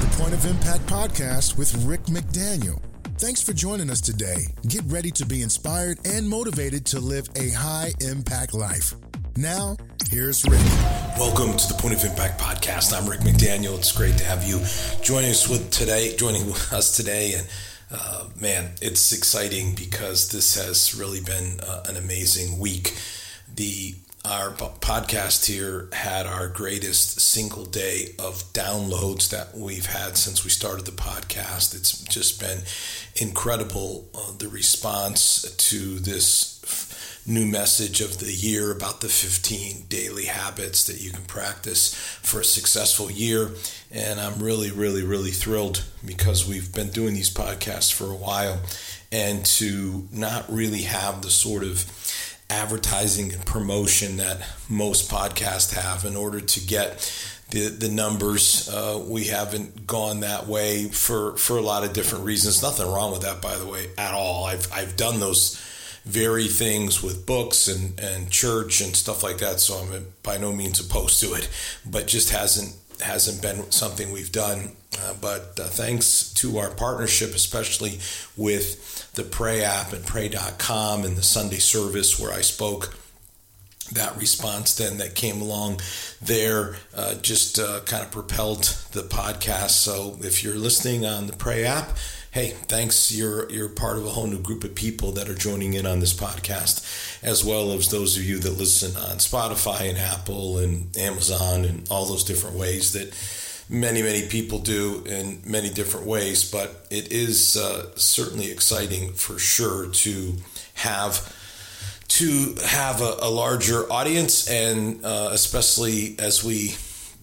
the Point of Impact podcast with Rick McDaniel. Thanks for joining us today. Get ready to be inspired and motivated to live a high impact life. Now, here's Rick. Welcome to the Point of Impact podcast. I'm Rick McDaniel. It's great to have you joining us with today, joining us today, and uh, man, it's exciting because this has really been uh, an amazing week. The our podcast here had our greatest single day of downloads that we've had since we started the podcast. It's just been incredible uh, the response to this new message of the year about the 15 daily habits that you can practice for a successful year. And I'm really, really, really thrilled because we've been doing these podcasts for a while and to not really have the sort of advertising and promotion that most podcasts have in order to get the the numbers. Uh, we haven't gone that way for for a lot of different reasons. Nothing wrong with that, by the way, at all. I've I've done those very things with books and and church and stuff like that. So I'm by no means opposed to it, but just hasn't hasn't been something we've done. Uh, but uh, thanks to our partnership, especially with the Pray app and Pray.com and the Sunday service where I spoke, that response then that came along there uh, just uh, kind of propelled the podcast. So if you're listening on the Pray app, hey, thanks. You're you're part of a whole new group of people that are joining in on this podcast, as well as those of you that listen on Spotify and Apple and Amazon and all those different ways that many many people do in many different ways. But it is uh, certainly exciting for sure to have to have a, a larger audience and uh, especially as we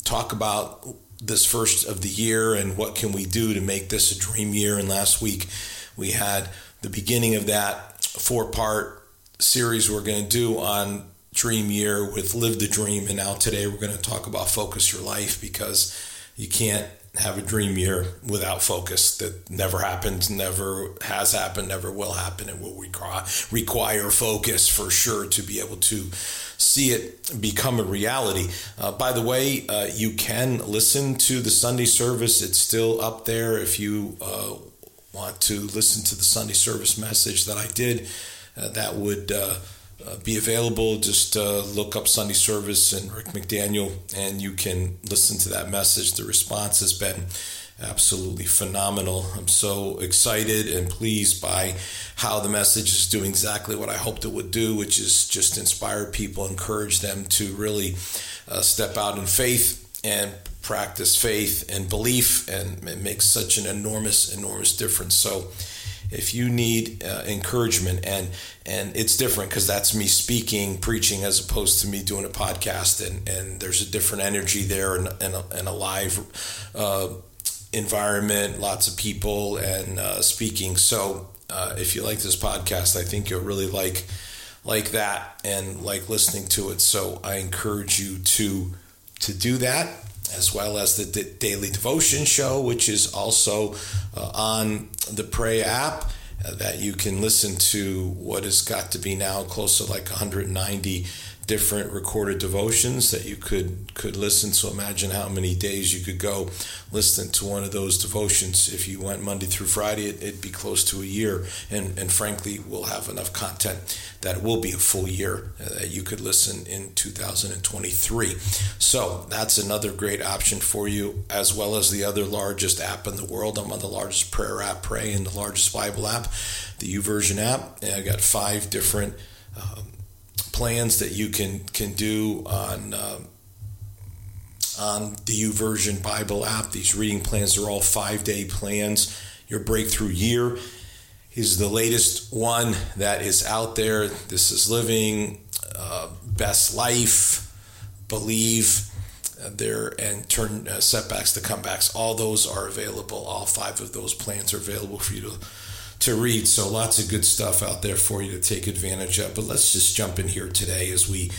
talk about this first of the year and what can we do to make this a dream year. And last week we had the beginning of that four part series we're going to do on dream year with live the dream. And now today we're going to talk about focus your life because you can't have a dream year without focus that never happens, never has happened, never will happen. It will require, focus for sure to be able to see it become a reality. Uh, by the way, uh, you can listen to the Sunday service. It's still up there if you uh, want to listen to the Sunday service message that I did. Uh, that would uh, uh, be available. Just look up Sunday service and Rick McDaniel, and you can listen to that message. The response has been absolutely phenomenal. I'm so excited and pleased by how the message is doing exactly what I hoped it would do, which is just inspire people, encourage them to really uh, step out in faith and practice faith and belief, and it makes such an enormous, enormous difference. So, if you need uh, encouragement and and it's different because that's me speaking preaching as opposed to me doing a podcast and and there's a different energy there and, and, a, and a live uh, environment, lots of people, and uh, speaking. So, uh, if you like this podcast, I think you'll really like like that and like listening to it. So, I encourage you to to do that, as well as the D- daily devotion show, which is also uh, on the Pray app. Uh, that you can listen to what has got to be now close to like 190 different recorded devotions that you could could listen. So imagine how many days you could go listen to one of those devotions. If you went Monday through Friday, it, would be close to a year. And and frankly, we'll have enough content that it will be a full year uh, that you could listen in 2023. So that's another great option for you, as well as the other largest app in the world. I'm on the largest prayer app, Pray, and the largest Bible app, the YouVersion app. And I got five different. Um, plans that you can can do on um, on the YouVersion Bible app. These reading plans are all five day plans. Your breakthrough year is the latest one that is out there. This is living uh, best life, believe uh, there, and turn uh, setbacks to comebacks. All those are available. All five of those plans are available for you to to read. So lots of good stuff out there for you to take advantage of. But let's just jump in here today as we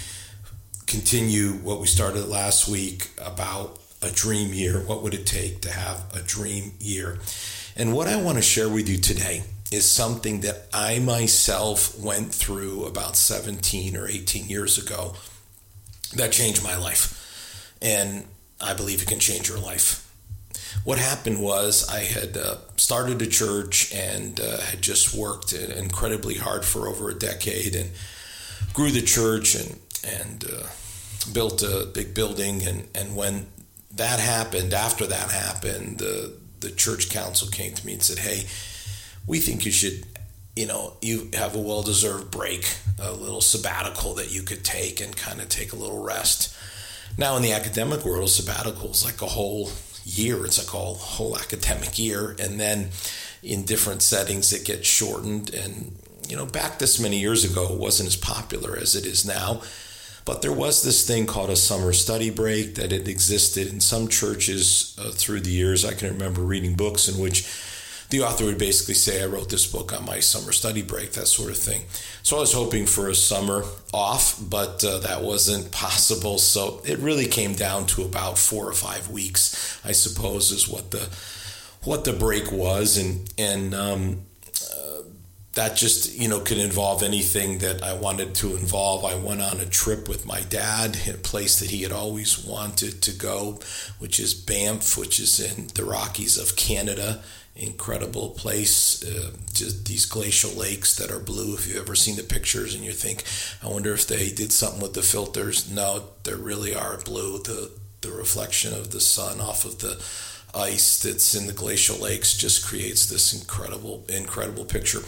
continue what we started last week about a dream year. What would it take to have a dream year? And what I want to share with you today is something that I myself went through about 17 or 18 years ago that changed my life. And I believe it can change your life. What happened was I had uh, started a church and uh, had just worked incredibly hard for over a decade and grew the church and and uh, built a big building. And, and when that happened, after that happened, the the church council came to me and said, "Hey, we think you should." You know, you have a well deserved break, a little sabbatical that you could take and kind of take a little rest. Now, in the academic world, sabbatical is like a whole year. It's like a whole, whole academic year. And then in different settings, it gets shortened. And, you know, back this many years ago, it wasn't as popular as it is now. But there was this thing called a summer study break that had existed in some churches uh, through the years. I can remember reading books in which the author would basically say, I wrote this book on my summer study break, that sort of thing. So I was hoping for a summer off, but uh, that wasn't possible. So it really came down to about four or five weeks, I suppose, is what the what the break was, and and um, uh, that just you know could involve anything that I wanted to involve. I went on a trip with my dad, a place that he had always wanted to go, which is Banff, which is in the Rockies of Canada incredible place. Uh, just these glacial lakes that are blue. If you've ever seen the pictures and you think, I wonder if they did something with the filters. No, they really are blue. The the reflection of the sun off of the ice that's in the glacial lakes just creates this incredible incredible picture.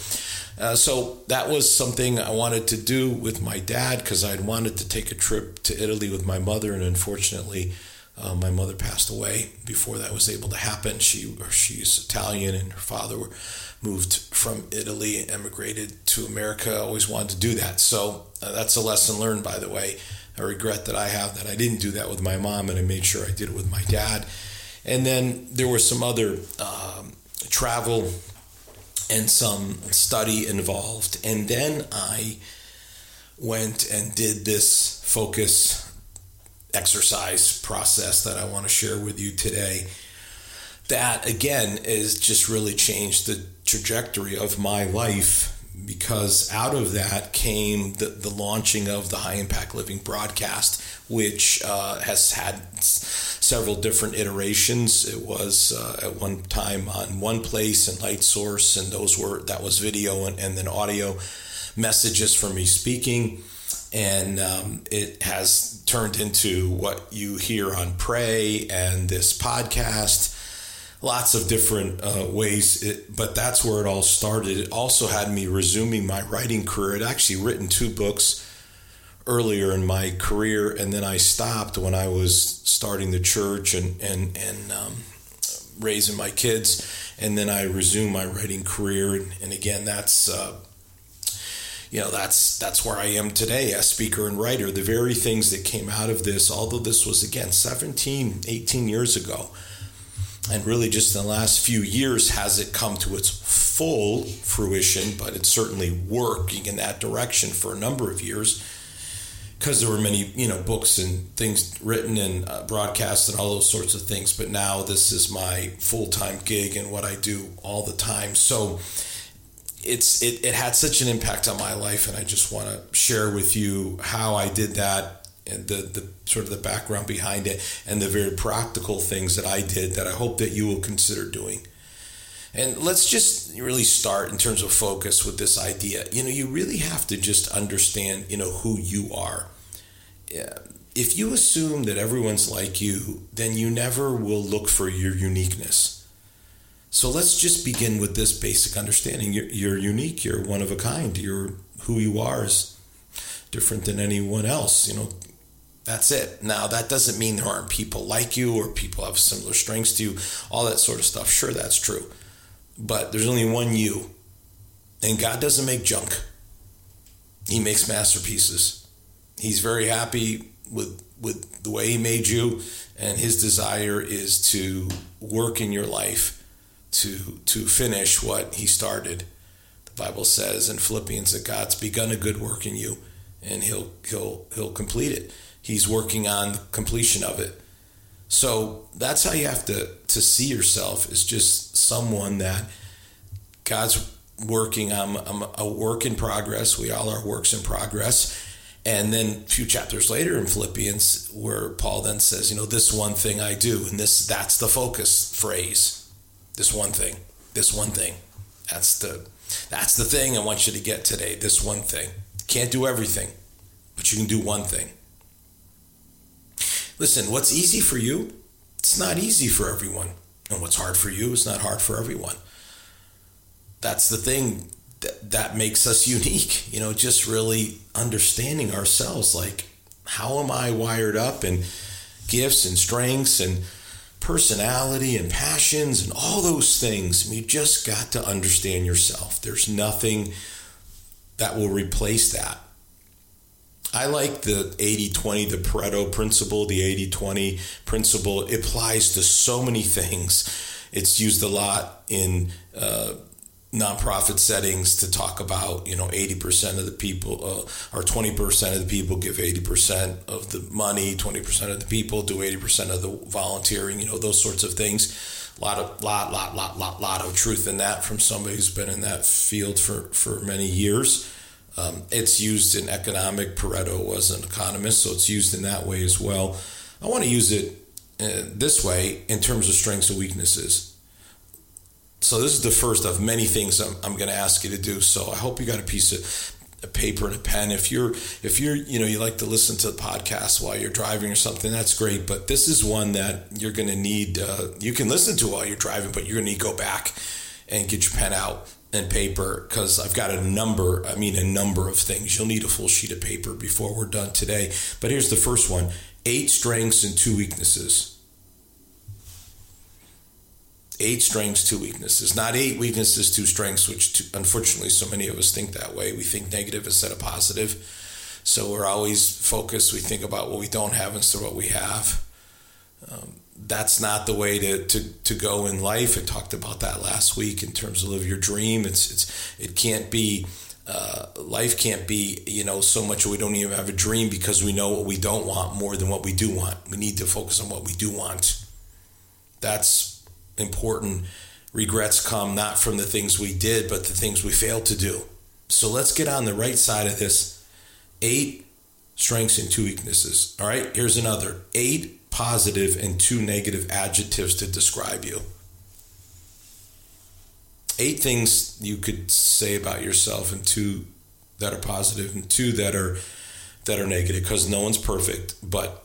Uh, so that was something I wanted to do with my dad because I'd wanted to take a trip to Italy with my mother, and unfortunately uh, my mother passed away before that was able to happen. She she's Italian, and her father moved from Italy and emigrated to America. Always wanted to do that, so uh, that's a lesson learned. By the way, a regret that I have that I didn't do that with my mom, and I made sure I did it with my dad. And then there was some other um, travel and some study involved, and then I went and did this focus exercise process that I want to share with you today. That again is just really changed the trajectory of my life because out of that came the, the launching of the High Impact Living broadcast, which uh, has had several different iterations. It was uh, at one time on OnePlace and Lightsource, and those were that was video and, and then audio messages for me speaking and um, it has turned into what you hear on Pray and this podcast. Lots of different uh, ways, it, but that's where it all started. It also had me resuming my writing career. I'd actually written two books earlier in my career, and then I stopped when I was starting the church and and and um, raising my kids, and then I resumed my writing career. And, and again, that's uh, you know that's that's where I am today as speaker and writer. The very things that came out of this although this was again 17 18 years ago and really just in the last few years has it come to its full fruition but it's certainly working in that direction for a number of years. Because there were many you know books and things written and uh, broadcast and all those sorts of things but now this is my full-time gig and what I do all the time. So it's it, it had such an impact on my life and i just want to share with you how i did that and the, the sort of the background behind it and the very practical things that i did that i hope that you will consider doing. And let's just really start in terms of focus with this idea. You know you really have to just understand you know who you are. If you assume that everyone's like you then you never will look for your uniqueness so let's just begin with this basic understanding. You're, you're, unique. You're one of a kind. You're who you are is different than anyone else. You know, that's it. Now that doesn't mean there aren't people like you or people have similar strengths to you. All that sort of stuff. Sure, that's true, but there's only one you, and God doesn't make junk. He makes masterpieces. He's very happy with with the way He made you, and His desire is to work in your life to to finish what he started. The Bible says in Philippians that God's begun a good work in you and he'll he'll he'll complete it. He's working on completion of it. So that's how you have to to see yourself as just someone that God's working on a work in progress. We all are works in progress. And then a few chapters later in Philippians, where Paul then says, you know, this one thing I do, and this that's the focus phrase. This one thing. This one thing. That's the that's the thing I want you to get today. This one thing. Can't do everything, but you can do one thing. Listen, what's easy for you, it's not easy for everyone. And what's hard for you is not hard for everyone. That's the thing that, that makes us unique, you know, just really understanding ourselves like, how am I wired up and gifts and strengths and personality and passions and all those things. I mean, you just got to understand yourself. There's nothing that will replace that. I like the 80 20, the Pareto principle, the 80 20 principle. It applies to so many things. It's used a lot in uh, nonprofit settings to talk about, you know, 80% of the people uh, or 20% of the people give 80% of the money, 20% of the people do 80% of the volunteering, you know, those sorts of things. A lot of, lot, lot, lot, lot, lot of truth in that from somebody who's been in that field for, for many years. Um, it's used in economic. Pareto was an economist, so it's used in that way as well. I want to use it uh, this way in terms of strengths and weaknesses. So this is the first of many things I'm, I'm going to ask you to do. So I hope you got a piece of a paper and a pen. If you're if you're you know you like to listen to the podcast while you're driving or something, that's great. But this is one that you're going to need. Uh, you can listen to while you're driving, but you're going to need to go back and get your pen out and paper because I've got a number. I mean, a number of things. You'll need a full sheet of paper before we're done today. But here's the first one: eight strengths and two weaknesses eight strengths, two weaknesses. Not eight weaknesses, two strengths, which unfortunately so many of us think that way. We think negative instead of positive. So we're always focused. We think about what we don't have instead of what we have. Um, that's not the way to, to, to go in life. I talked about that last week in terms of live your dream. It's, it's, it can't be, uh, life can't be, you know, so much we don't even have a dream because we know what we don't want more than what we do want. We need to focus on what we do want. That's important regrets come not from the things we did, but the things we failed to do. So let's get on the right side of this. Eight strengths and two weaknesses. All right, here's another eight positive and two negative adjectives to describe you. Eight things you could say about yourself, and two that are positive, and two that are that are negative because no one's perfect, but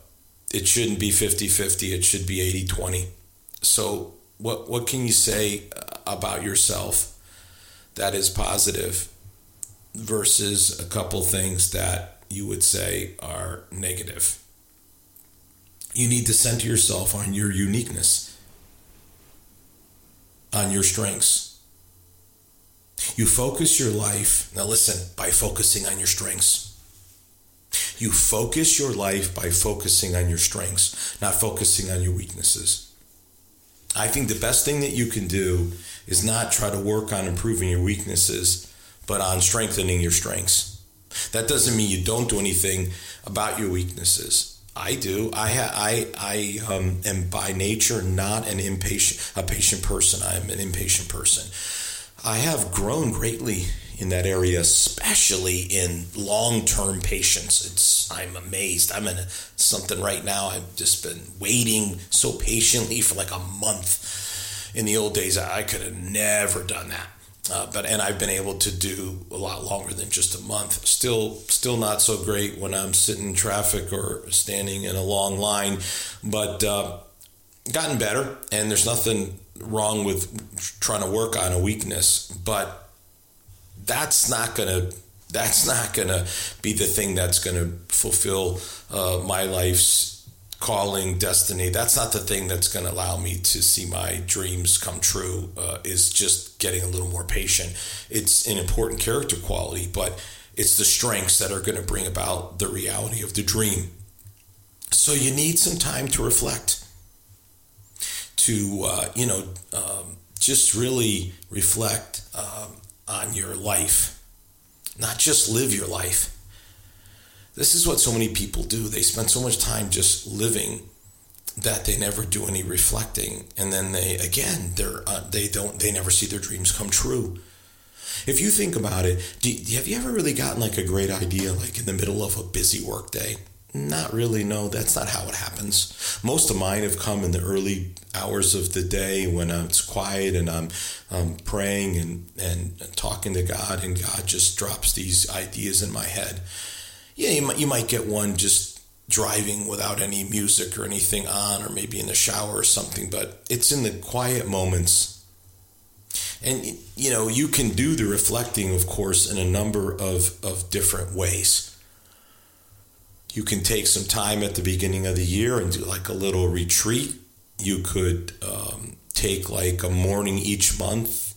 it shouldn't be 50 50, it should be 80 20. So what what can you say uh, about yourself that is positive versus a couple things that you would say are negative? You need to center yourself on your uniqueness, on your strengths. You focus your life, now listen, by focusing on your strengths. You focus your life by focusing on your strengths, not focusing on your weaknesses. I think the best thing that you can do is not try to work on improving your weaknesses, but on strengthening your strengths. That doesn't mean you don't do anything about your weaknesses. I do. I ha- I I um, am by nature not an impatient a patient person. I'm an impatient person. I have grown greatly in that area, especially in long term patience. It's I'm amazed. I'm in something right now. I've just been waiting so patiently for like a month. In the old days, I could have never done that. Uh, but and I've been able to do a lot longer than just a month. Still, still not so great when I'm sitting in traffic or standing in a long line, but uh, gotten better. And there's nothing wrong with trying to work on a weakness, but that's not going to that's not going to be the thing that's going to fulfill uh, my life's calling destiny. That's not the thing that's going to allow me to see my dreams come true uh, is just getting a little more patient. It's an important character quality but it's the strengths that are going to bring about the reality of the dream. So you need some time to reflect to uh, you know um, just really reflect um, on your life, not just live your life. This is what so many people do. They spend so much time just living that they never do any reflecting, and then they again they're uh, they don't they never see their dreams come true. If you think about it, do, have you ever really gotten like a great idea like in the middle of a busy work day? Not really, no, that's not how it happens. Most of mine have come in the early hours of the day when it's quiet and I'm, I'm praying and, and talking to God, and God just drops these ideas in my head. Yeah, you might, you might get one just driving without any music or anything on, or maybe in the shower or something, but it's in the quiet moments. And, you know, you can do the reflecting, of course, in a number of, of different ways you can take some time at the beginning of the year and do like a little retreat. You could um, take like a morning each month,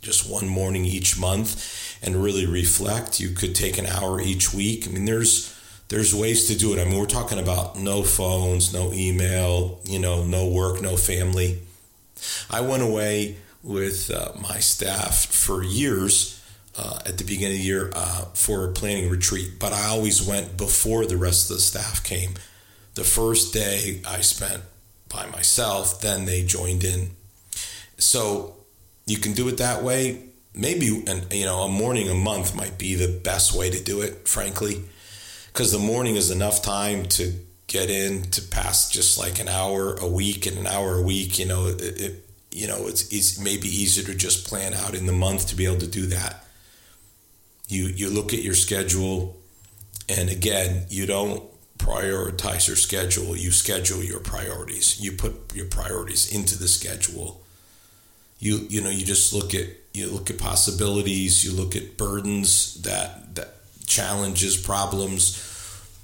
just one morning each month, and really reflect. You could take an hour each week. I mean, there's there's ways to do it. I mean, we're talking about no phones, no email, you know, no work, no family. I went away with uh, my staff for years uh, at the beginning of the year uh, for a planning retreat, but I always went before the rest of the staff came. The first day I spent by myself, then they joined in. So you can do it that way. Maybe and you know a morning a month might be the best way to do it, frankly, because the morning is enough time to get in to pass just like an hour a week and an hour a week. You know, it, it you know it's, it's maybe easier to just plan out in the month to be able to do that you you look at your schedule and again you don't prioritize your schedule you schedule your priorities. You put your priorities into the schedule. You you know you just look at you look at possibilities you look at burdens that that challenges problems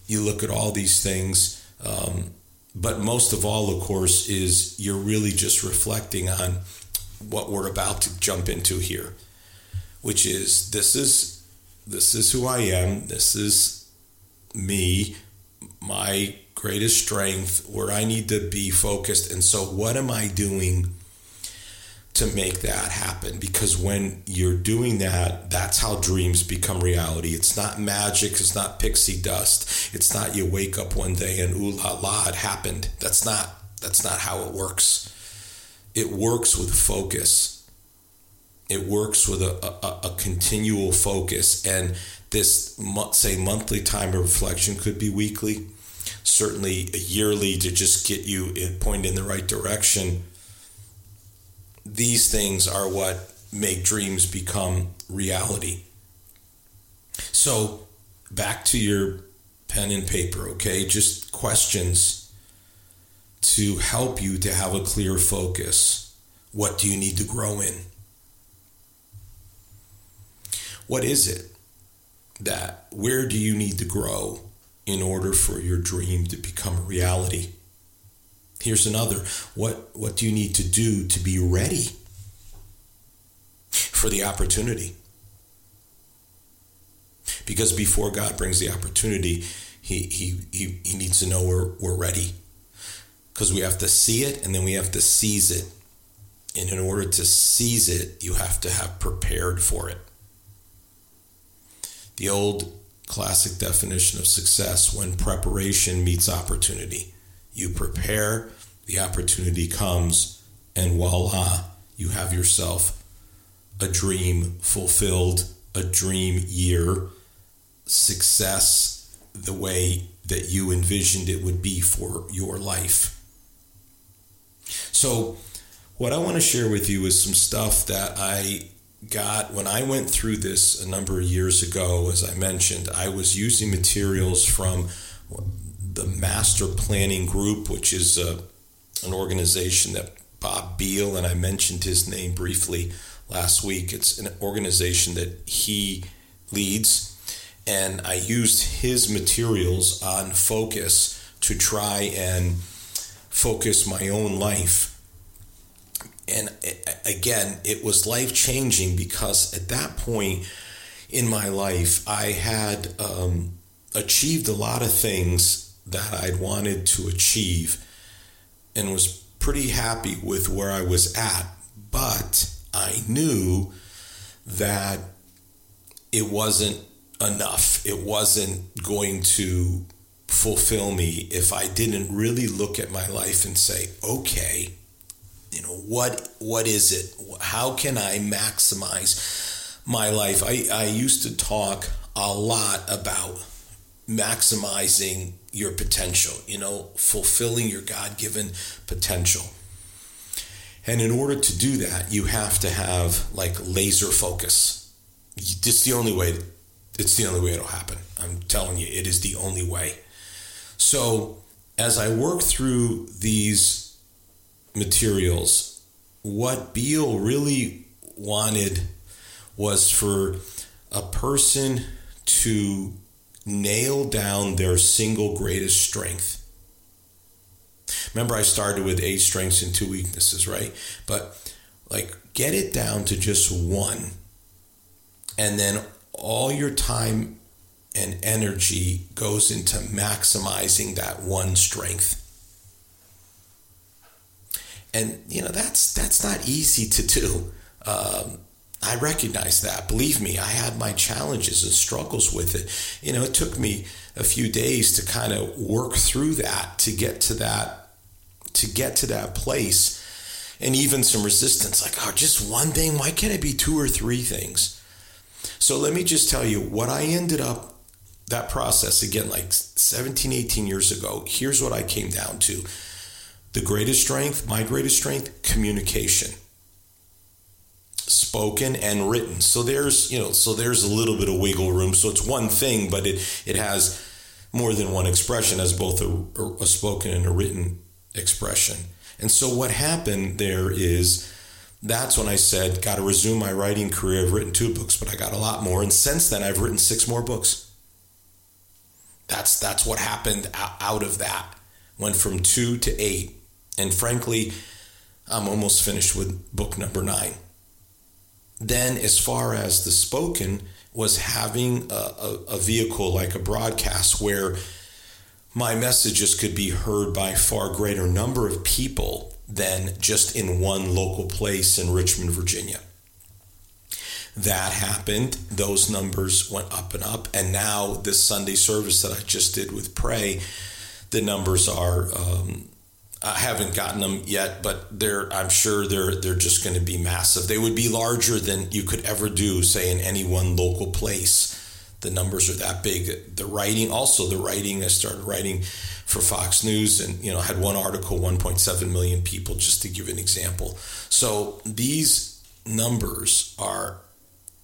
you look at all these things um, but most of all of course is you're really just reflecting on what we're about to jump into here which is this is this is who I am. This is me, my greatest strength, where I need to be focused. And so, what am I doing to make that happen? Because when you're doing that, that's how dreams become reality. It's not magic, it's not pixie dust. It's not you wake up one day and ooh la la, it happened. That's not that's not how it works. It works with focus it works with a, a, a continual focus. And this say monthly time of reflection could be weekly. Certainly yearly to just get you point in the right direction. These things are what make dreams become reality. So back to your pen and paper okay? Just questions to help you to have a clear focus. What do you need to grow in what is it that, where do you need to grow in order for your dream to become a reality? Here's another. What, what do you need to do to be ready for the opportunity? Because before God brings the opportunity, he, he, he, he needs to know we're, we're ready. Because we have to see it and then we have to seize it. And in order to seize it, you have to have prepared for it the old classic definition of success when preparation meets opportunity. You prepare, the opportunity comes, and voila, you have yourself a dream fulfilled, a dream year, success the way that you envisioned it would be for your life. So, what I want to share with you is some stuff that I got when I went through this a number of years ago, as I mentioned, I was using materials from the Master Planning Group, which is a, an organization that Bobb Biehl, and I mentioned his name briefly last week. It's an organization that he leads, and I used his materials on focus to try and focus my own life and again, it was life changing because at that point in my life, I had um, achieved a lot of things that I'd wanted to achieve and was pretty happy with where I was at. But I knew that it wasn't enough. It wasn't going to fulfill me if I didn't really look at my life and say, okay, you know what what is it how can i maximize my life, I, I used to talk a lot about maximizing your potential, you know, fulfilling your God given potential. And in order to do that, you have to have like laser focus. It's the only way, it's the only way it'll happen. I'm telling you, it is the only way. So as I work through these materials, what Biehl really wanted was for a person to nail down their single greatest strength. Remember, I started with eight strengths and two weaknesses, right? But like, get it down to just one. And then all your time and energy goes into maximizing that one strength. And you know that's that's not easy to do. Um, I recognize that. Believe me, I had my challenges and struggles with it. You know, it took me a few days to kind of work through that to get to that to get to that place and even some resistance like oh just one thing why can't it be two or three things so let me just tell you what i ended up that process again like 17 18 years ago here's what i came down to the greatest strength my greatest strength communication spoken and written. So there's, you know, so there's a little bit of wiggle room. So it's one thing, but it it has more than one expression as both a, a spoken and a written expression. And so what happened there is that's when I said, got to resume my writing career. I've written two books, but I got a lot more. And since then, I've written six more books. That's that's what happened out of that. Went from two to eight, and frankly, I'm almost finished with book number nine. Then as far as the spoken was having a, a, a, vehicle like a broadcast where my messages could be heard by far greater number of people than just in one local place in richmond virginia. That happened. Those numbers went up and up. And now this sunday service that i just did with pray the numbers are um, I haven't gotten them yet, but they're I'm sure they're they're just going to be massive. They would be larger than you could ever do, say, in any one local place. The numbers are that big. The writing, also the writing. I started writing for Fox News, and you know had one article, 1.7 million people, just to give an example. So these numbers are.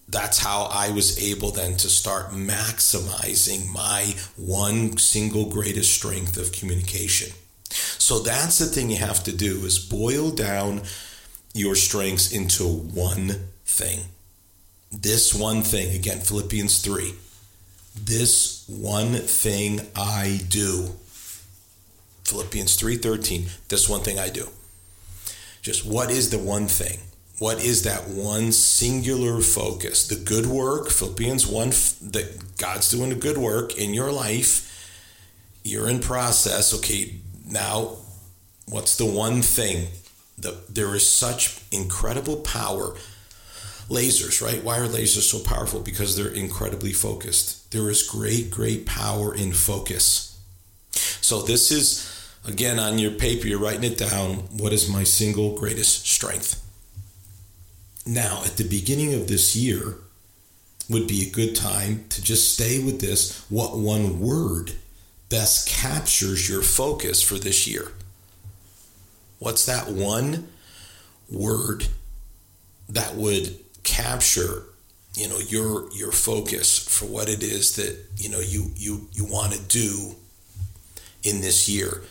That's how I was able then to start maximizing my one single greatest strength of communication so that's the thing you have to do is boil down your strengths into one thing. This one thing, again, Philippians 3. This one thing I do. Philippians 3:13. This one thing I do. Just what is the one thing? What is that one singular focus? The good work, Philippians 1 that God's doing a good work in your life. You're in process. Okay, now what's the one thing that there is such incredible power? Lasers right? Why are lasers so powerful? Because they're incredibly focused. There is great great power in focus. So this is again on your paper you're writing it down. What is my single greatest strength? Now at the beginning of this year would be a good time to just stay with this what one word best captures your focus for this year. What's that one word that would capture you know your your focus for what it is that you know you you you want to do in this year?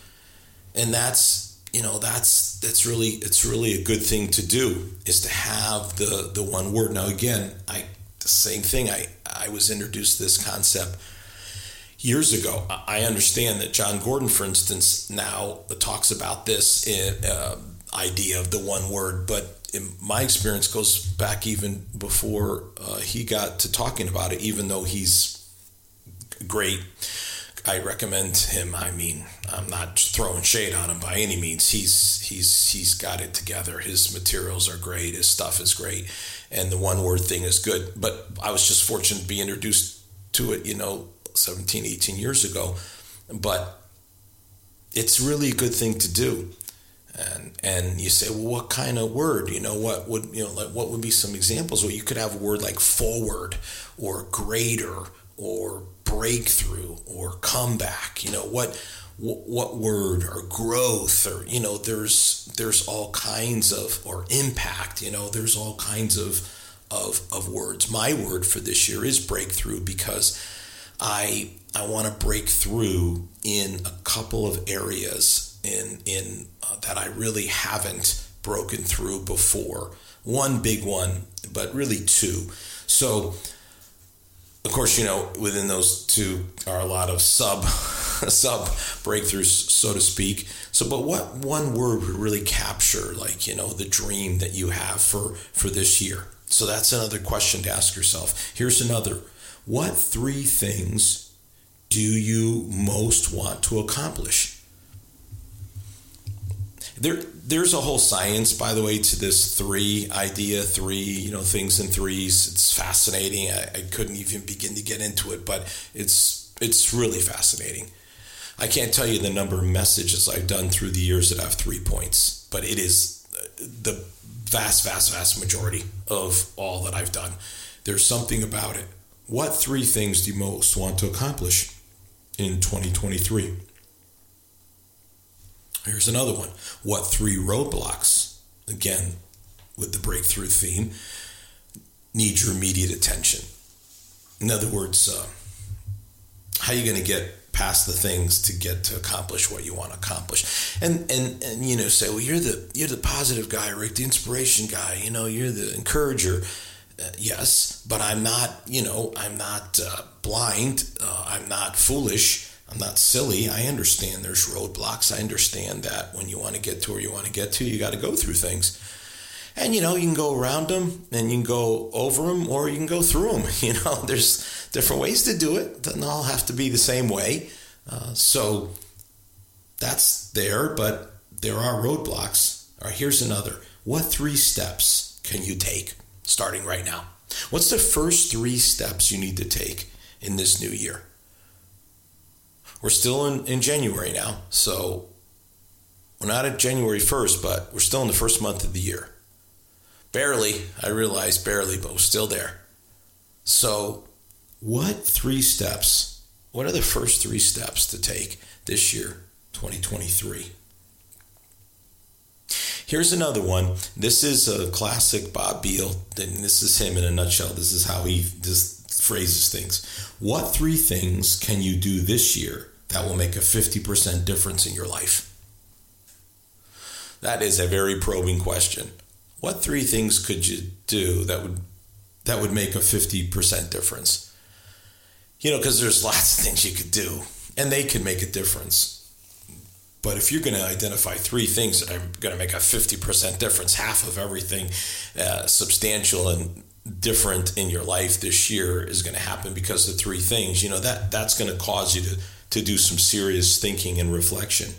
And that's you know that's that's really it's really a good thing to do is to have the the one word. Now again i the same thing i i was introduced to this concept years ago. I understand that Jon Gordon, for instance, now talks about this in, uh, idea of the one word, but my experience goes back even before uh, he got to talking about it, even though he's great. I recommend him. I mean, I'm not throwing shade on him by any means. He's he's he's got it together. His materials are great. His stuff is great, and the one word thing is good. But I was just fortunate to be introduced to it. You know, 17, 18 years ago. But it's really a good thing to do. and and you say, well, what kind of word? You know, what would you know, like what would be some examples? Well, you could have a word like forward or greater or breakthrough or comeback. You know, what what word or growth or you know, there's there's all kinds of or impact. You know, there's all kinds of of of words. My word for this year is breakthrough because I I want to break through in a couple of areas in in uh, that I really haven't broken through before. One big one, but really two. So, of course, you know within those two are a lot of sub sub breakthroughs, so to speak. So, but what one word would really capture, like you know, the dream that you have for for this year? So that's another question to ask yourself. Here's another: What three things do you most want to accomplish? there there's a whole science by the way to this three idea three you know things in threes. It's fascinating. I, I couldn't even begin to get into it but it's it's really fascinating. I can't tell you the number of messages i've done through the years that have three points but it is uh, the vast vast vast majority of all that i've done. There's something about it what three things do you most want to accomplish in 2023 Here's another one. What three roadblocks, again, with the breakthrough theme, need your immediate attention? In other words, uh, how are you going to get past the things to get to accomplish what you want to accomplish? And and and you know, say, well, you're the you're the positive guy, Rick, the inspiration guy. You know, you're the encourager. Uh, yes, but I'm not. You know, I'm not uh, blind. Uh, I'm not foolish I'm not silly. I understand there's roadblocks. I understand that when you want to get to where you want to get to, you got to go through things. And you know, you can go around them and you can go over them or you can go through them. You know, there's different ways to do it. Doesn't all have to be the same way. Uh, so that's there, but there are roadblocks. Right, here's another. What three steps can you take starting right now? What's the first three steps you need to take in this new year? We're still in, in January now, so we're not at January 1st, but we're still in the first month of the year. Barely, I realize barely, but we're still there. So, what three steps, what are the first three steps to take this year, 2023? Here's another one. This is a classic Bobb Biehl, and this is him in a nutshell. This is how he just phrases things. What three things can you do this year that will make a 50% difference in your life? That is a very probing question. What three things could you do that would that would make a 50% difference? You know, because there's lots of things you could do and they can make a difference. But if you're going to identify three things that are going to make a 50% difference, half of everything uh, substantial and different in your life this year is going to happen because of three things, you know, that that's going to cause you to to do some serious thinking and reflection.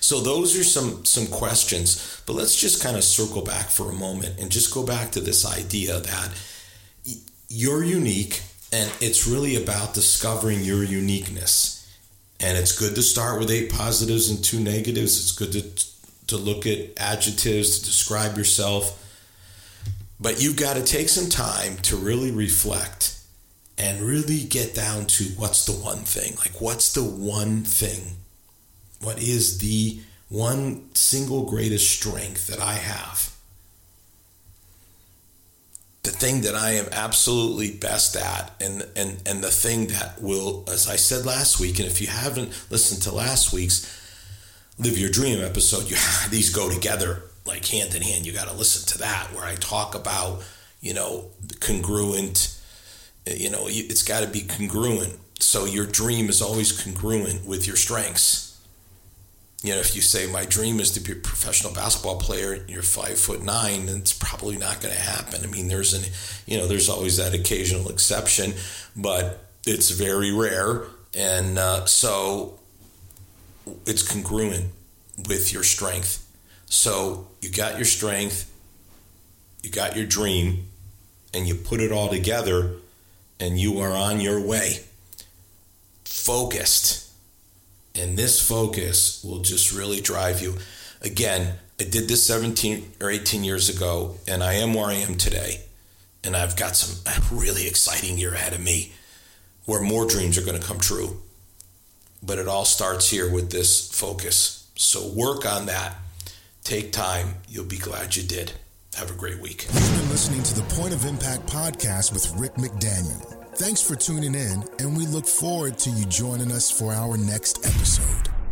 So those are some some questions, but let's just kind of circle back for a moment and just go back to this idea that you're unique and it's really about discovering your uniqueness. And it's good to start with eight positives and two negatives. It's good to to look at adjectives to describe yourself. But you've got to take some time to really reflect and really get down to what's the one thing? Like, what's the one thing? What is the one single greatest strength that I have? The thing that I am absolutely best at, and, and, and the thing that will, as I said last week, and if you haven't listened to last week's Live Your Dream episode, you these go together like hand in hand. You got to listen to that where I talk about, you know, congruent you know, it's got to be congruent. So your dream is always congruent with your strengths. You know, if you say my dream is to be a professional basketball player, you're five foot nine, it's probably not going to happen. I mean, there's an, you know, there's always that occasional exception, but it's very rare, and uh, so it's congruent with your strength. So you got your strength, you got your dream, and you put it all together and you are on your way. Focused. And this focus will just really drive you. again, I did this 17 or 18 years ago, and I am where I am today. And I've got some really exciting year ahead of me where more dreams are going to come true. But it all starts here with this focus. So work on that. Take time. You'll be glad you did. Have a great week. You've been listening to the Point of Impact podcast with Rick McDaniel. Thanks for tuning in, and we look forward to you joining us for our next episode.